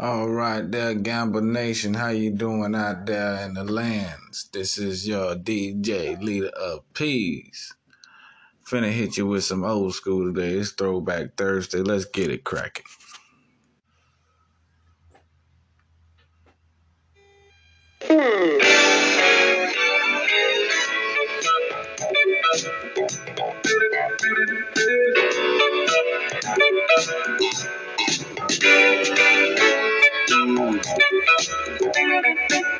All right, there, Gamble Nation. How you doing out there in the lands? This is your DJ, leader of peace. Finna hit you with some old school today. It's Throwback Thursday. Let's get it cracking.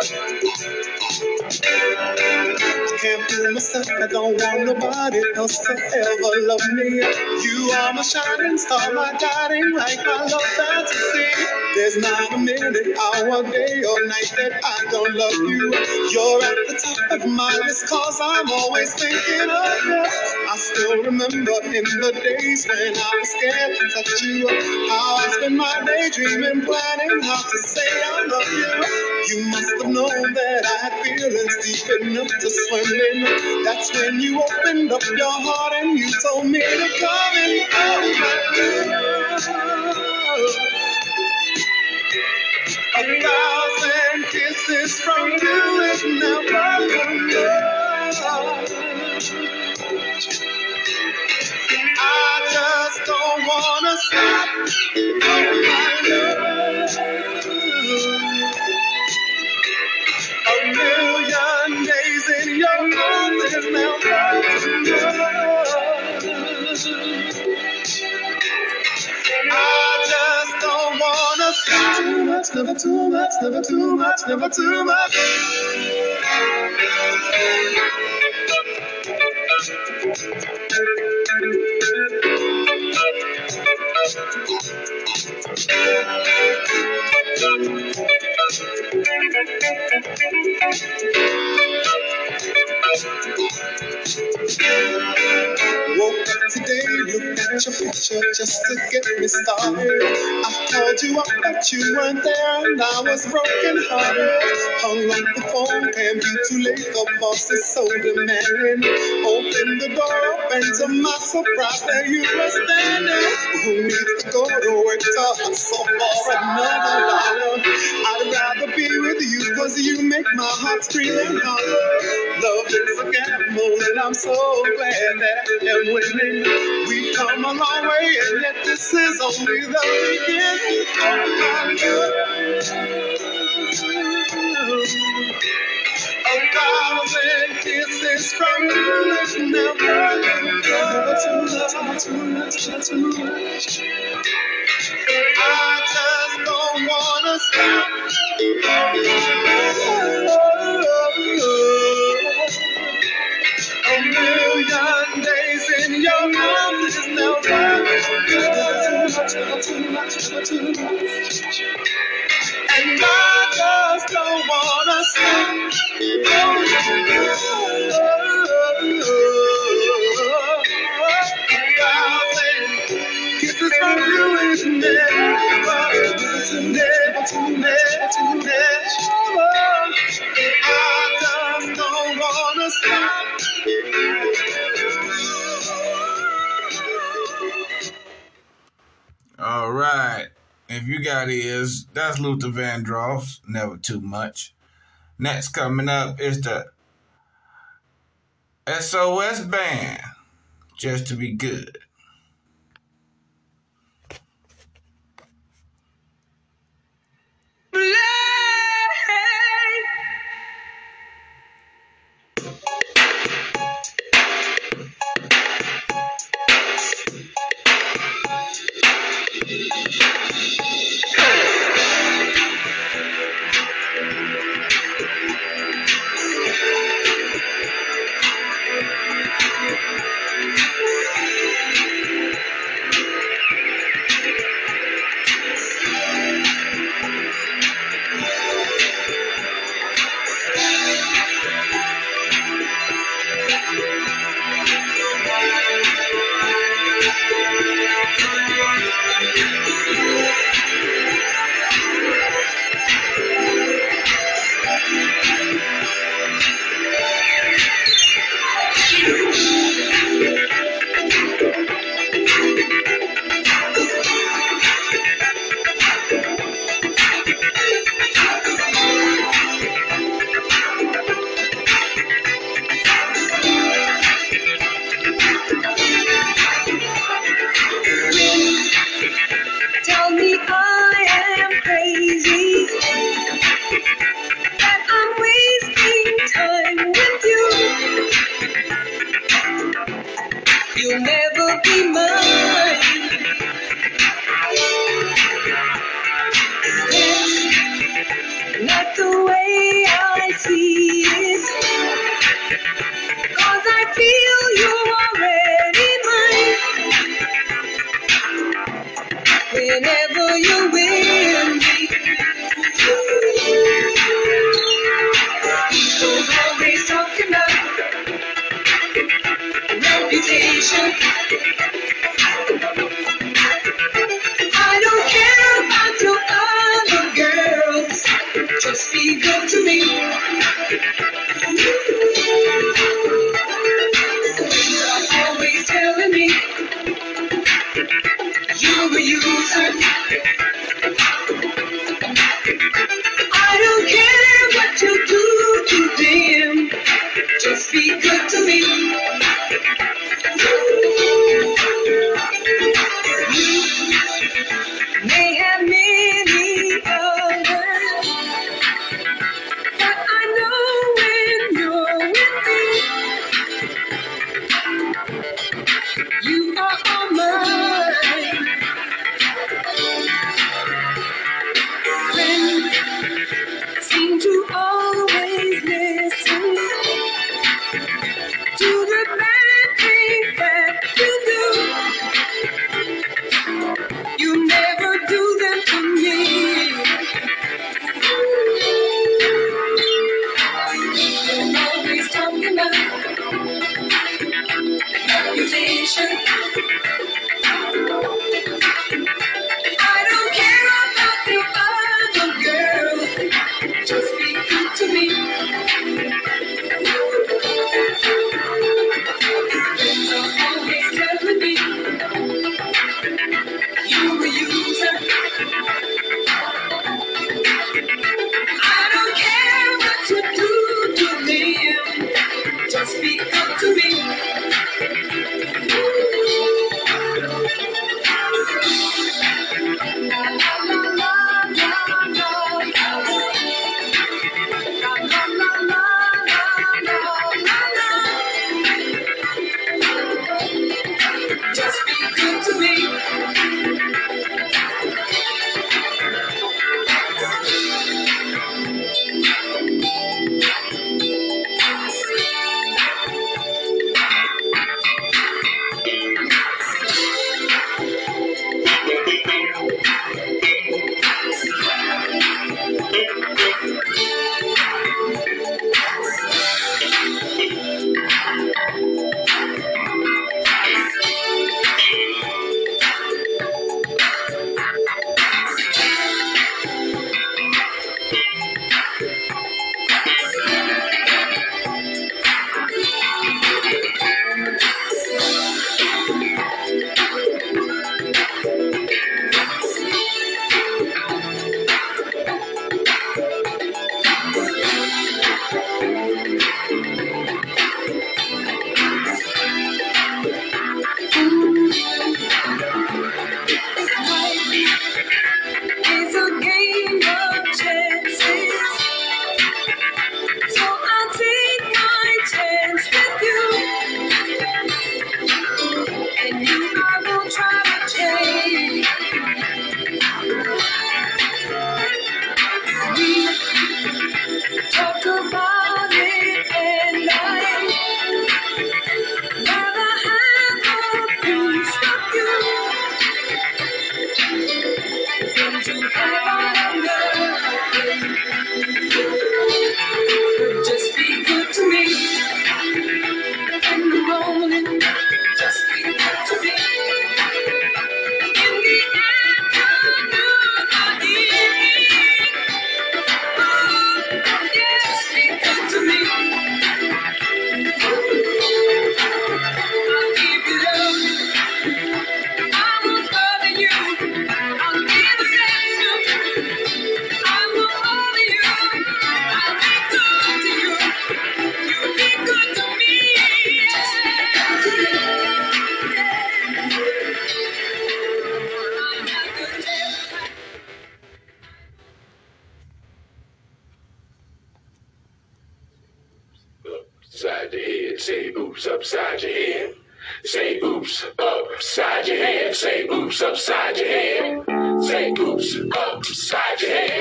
Can't fool myself, I don't want nobody else to ever love me. You are my shining star, my guiding light, my love fantasy. There's not a minute, hour, day, or night that I don't love you. You're at the top of my list, cause I'm always thinking of you. I still remember in the days when I was scared to touch you. How I spent my day dreaming, planning how to say I love you. You must have known that I had feelings deep enough to swim in. That's when you opened up your heart and you told me to come in. Oh. A thousand kisses from you is never enough. I just don't wanna stop. My love. A million days in your arms is. I just don't wanna stop. Too much, never too much, never too much, never too much. Your picture just to get me started. I called you up, but you weren't there, and I was broken hearted. Hung up the phone, can't be too late, the boss is so demanding. Open the door up, and to my surprise, there you were standing. Who needs to go to work to hustle for another dollar? I'd rather be with you, cause you make my heart scream and holler. Love is a gamble, and I'm so glad that I am winning. We've come a long way, and yet this is only the beginning. A thousand kisses from you is never enough. I just don't wanna stop. And I just don't wanna. Kisses from you is never, never, never, never. All right. If you got ears, that's Luther Vandross. Never too much. Next coming up is the SOS Band. Just to be good. You're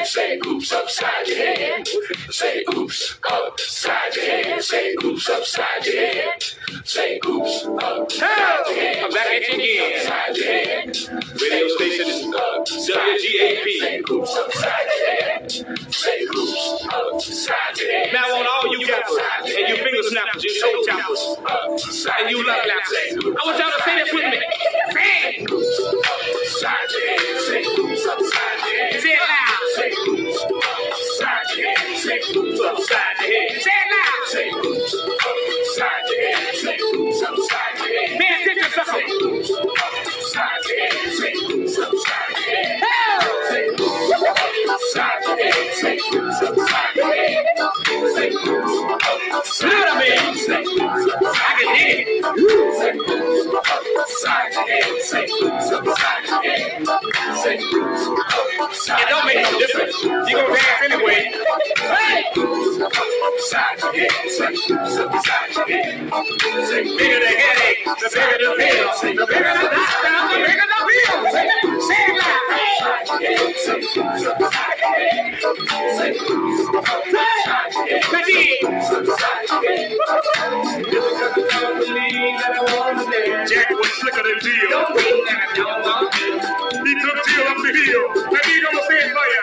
Say oops upside your head. Say oops upside your head. Say oops upside your head. Say oops upside your head. I'm back at you again. Upside your head. Radio station WGAP. Say oops upside your head. Now on all you gappers and you finger snappers, you toe tappers, and you love lappers. I want y'all to say this with me. Say your head. Say it loud. Say it loud. Say oops upside head. Oops upside You know what I can dig it. Oops upside It don't make no difference. You gonna dance anyway. Hey. Say Bigger the headache, the bigger the pill. The bigger the doctor, the bigger the bill. Say it. Loud. Hey. Hey. Now dig. Jack was slicker than Jill. He took Jill up the hill. Now dig, I'm gonna say it for you.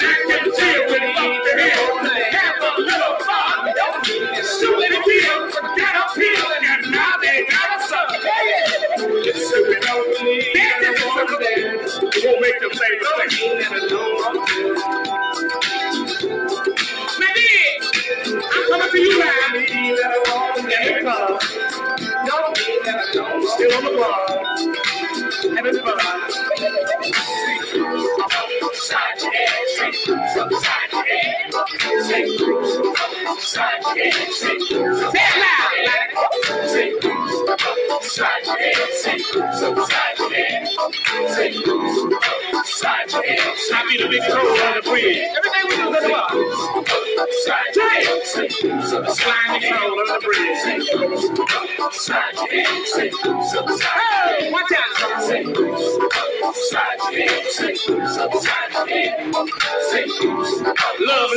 Jack and Jill went up the hill. Have a little fun. Got uphill, and now they got a won't make. Now. I'm coming to you live. On the fun. Say it loud. like. I be the big troll on the bridge. Everything we do is well. Slime the troll on the bridge. Hey, watch out. Love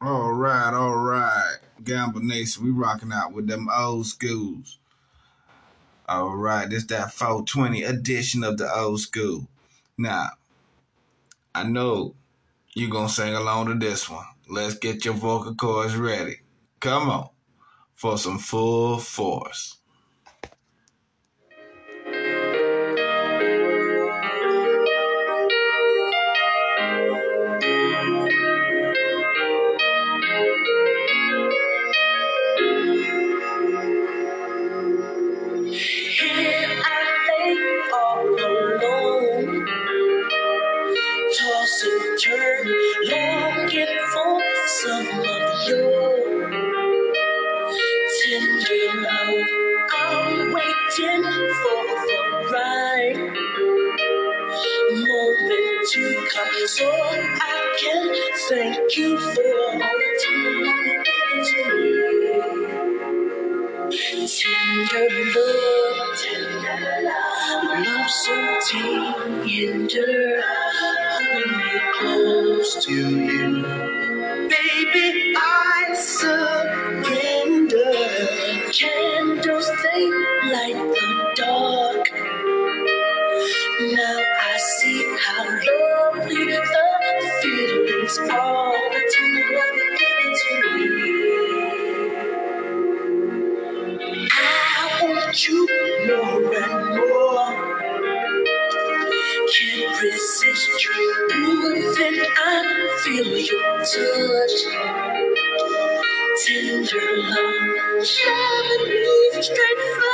All right, all right. Gamble Nation, we rocking out with them old schools. All right, this that 420 edition of the old school. Now, I know you're gonna sing along to this one. Let's get your vocal cords ready. Come on, for some Full Force. Tender love. I'm waiting for the right moment to come, so I can thank you for all the love you gave to me. Tender love, tender love, love so tender, holding me close to you. Baby, I surrender. Candles they light the dark. Now I see how lovely the feelings are. Love you give to me. I want you more and more. Can't resist you more than I feel your touch. Tender love, shoving me straight from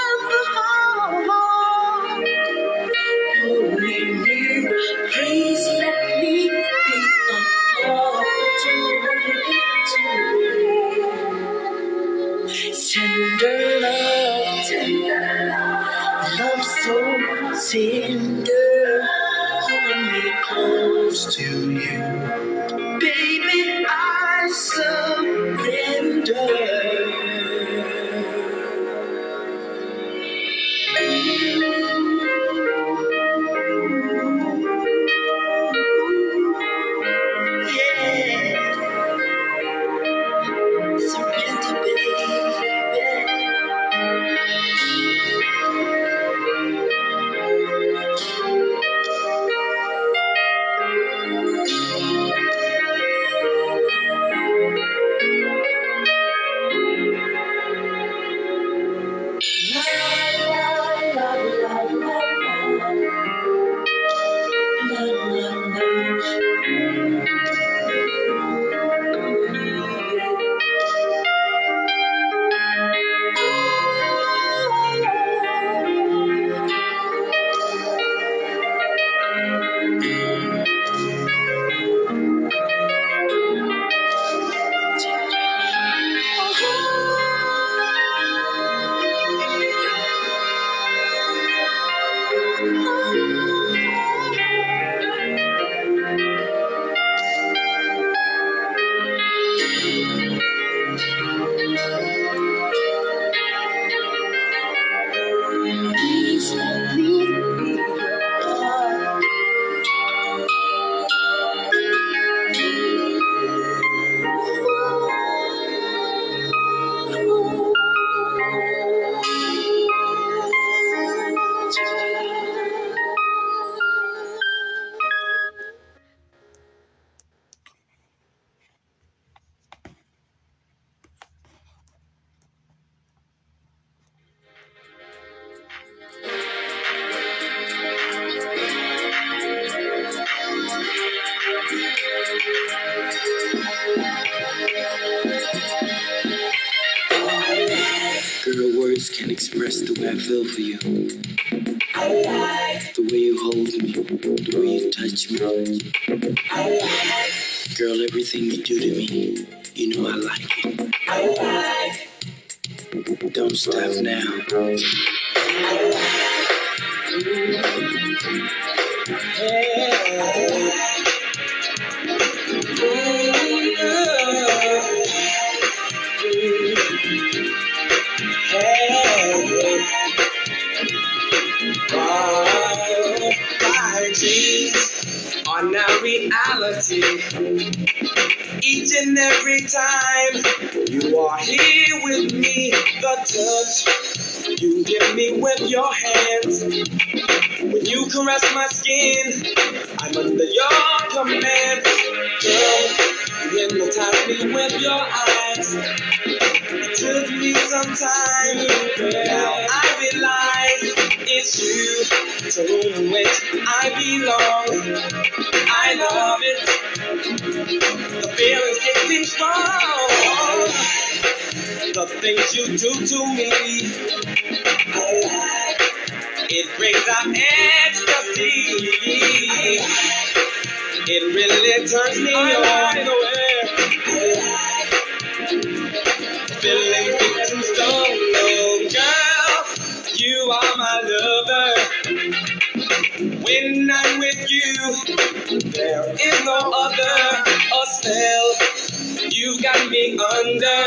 can't express the way I feel for you. The way you hold me, the way you touch me. Girl, everything you do to me, you know I like it. Don't stop now. My reality. Each and every time you are here with me, the touch you give me with your hands. When you caress my skin, I'm under your command. Girl, you hypnotize me with your eyes. It took me some time, now I realize it's you to whom which I belong. I love it. The feeling's getting strong. The things you do to me, it brings out ecstasy. It really turns me on. Feeling getting strong, you are my lover. When I'm with you, there is no other. Oh, a spell you've got me under.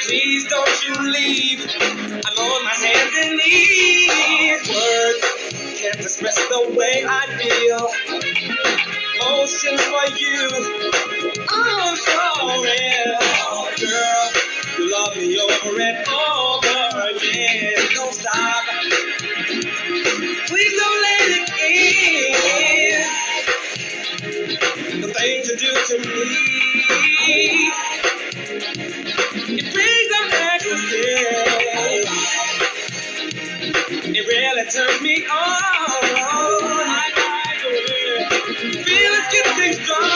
Please don't you leave. I'm on my hands and knees. Words can't express the way I feel. Motions for you. Oh, so real. Oh, girl, you love me over and over you do to me. It brings up ecstasy. It really turns me on. I Feel it getting strong.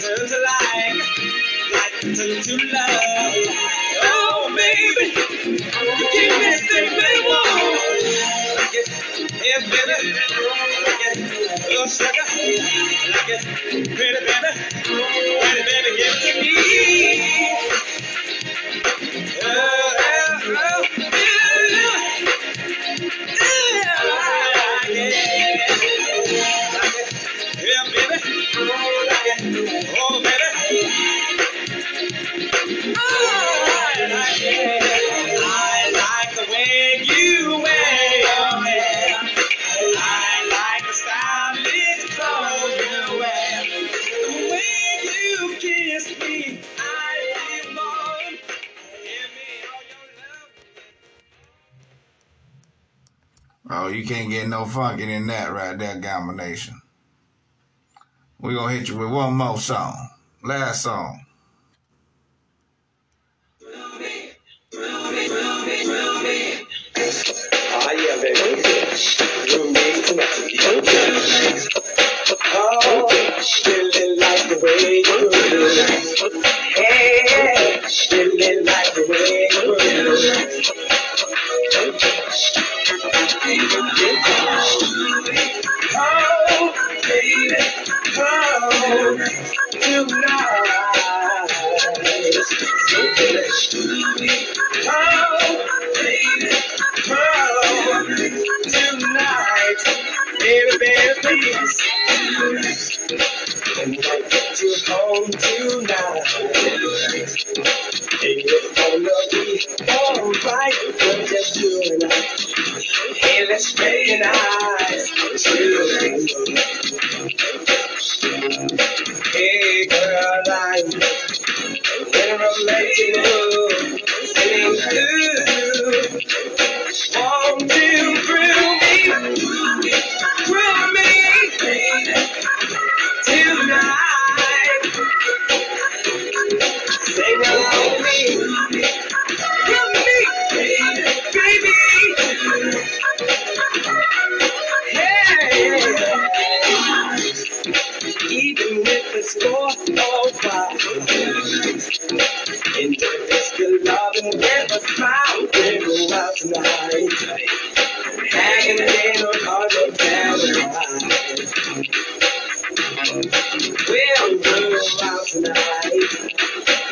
Turns to like, like turns to love. Oh, baby, you keep me and warm. Like it, baby. Like it, oh, sugar. Like pretty baby. Pretty baby, give it to me. Funky than that right there, combination. we gonna hit you with one more song. Last song. You. tonight. So let's do it. Oh, baby, tonight. Baby, baby, please. And get you home tonight. And Hey, let's stay in eyes.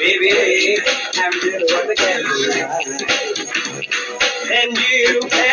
baby, I'm. And you.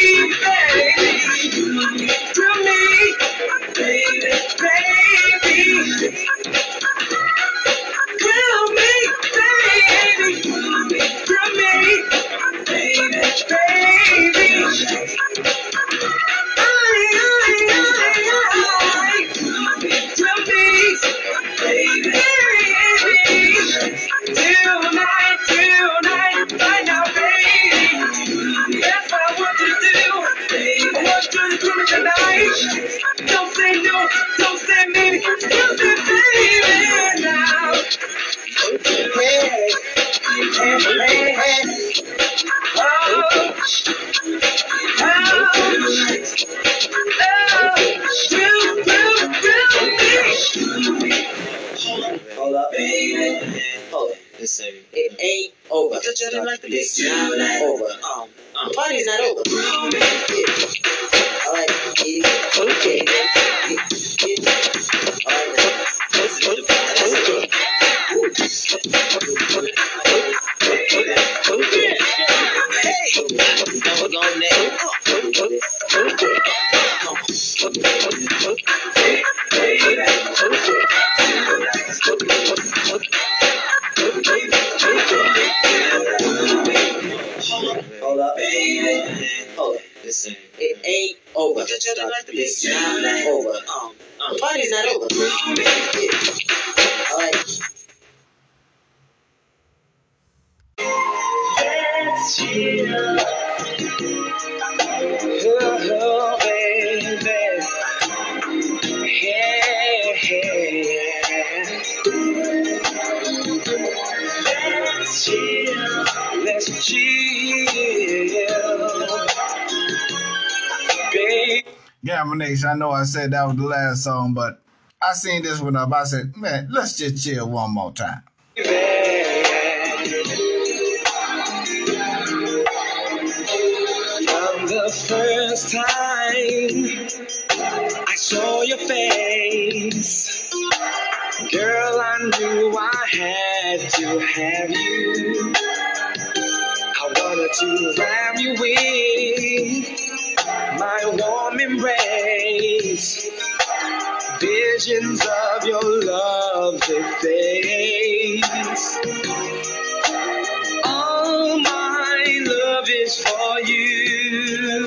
baby, to me, baby, baby. I know I said that was the last song, but I seen this one up. I said, man, let's just chill one more time. the first time I saw your face, girl, I knew I had to have you. I wanted to wrap you in my warm embrace face. Visions of your love they face. All my love is for you.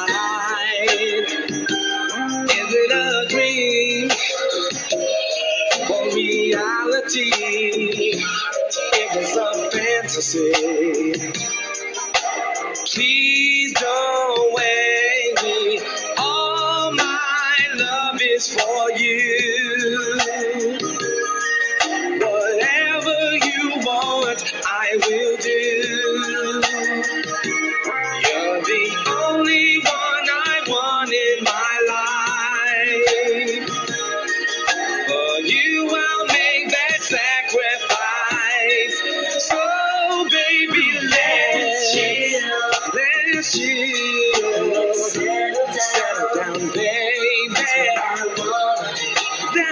chill. Settle down, baby.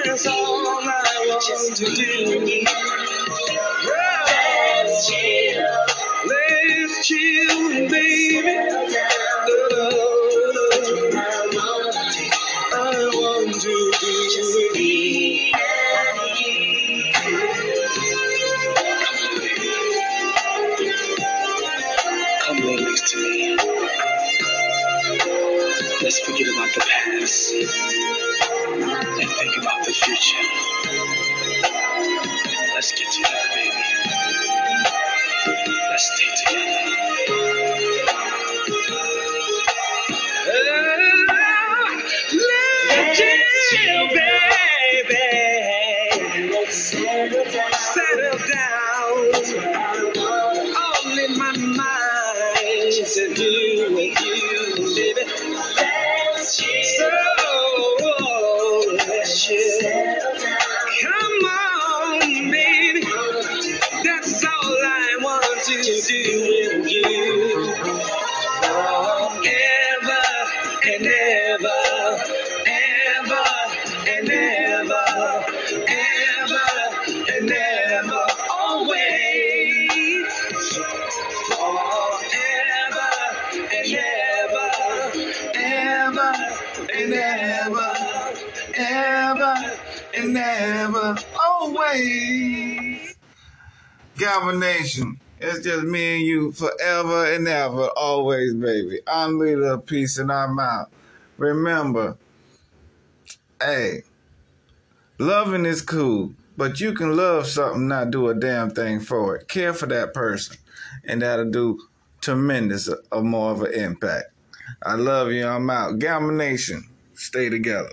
That's all I want to do. Past and think about the future. Let's get together, baby. Let's stay together. Chill, baby. Settle down. All in my mind to do with you, Galvin Nation, it's just me and you forever and ever, always, baby. I'm leader of peace and I'm out. Remember, hey, loving is cool, but you can love something, not do a damn thing for it. Care for that person, and that'll do tremendous of more of an impact. I love you. I'm out. Galvin Nation, stay together.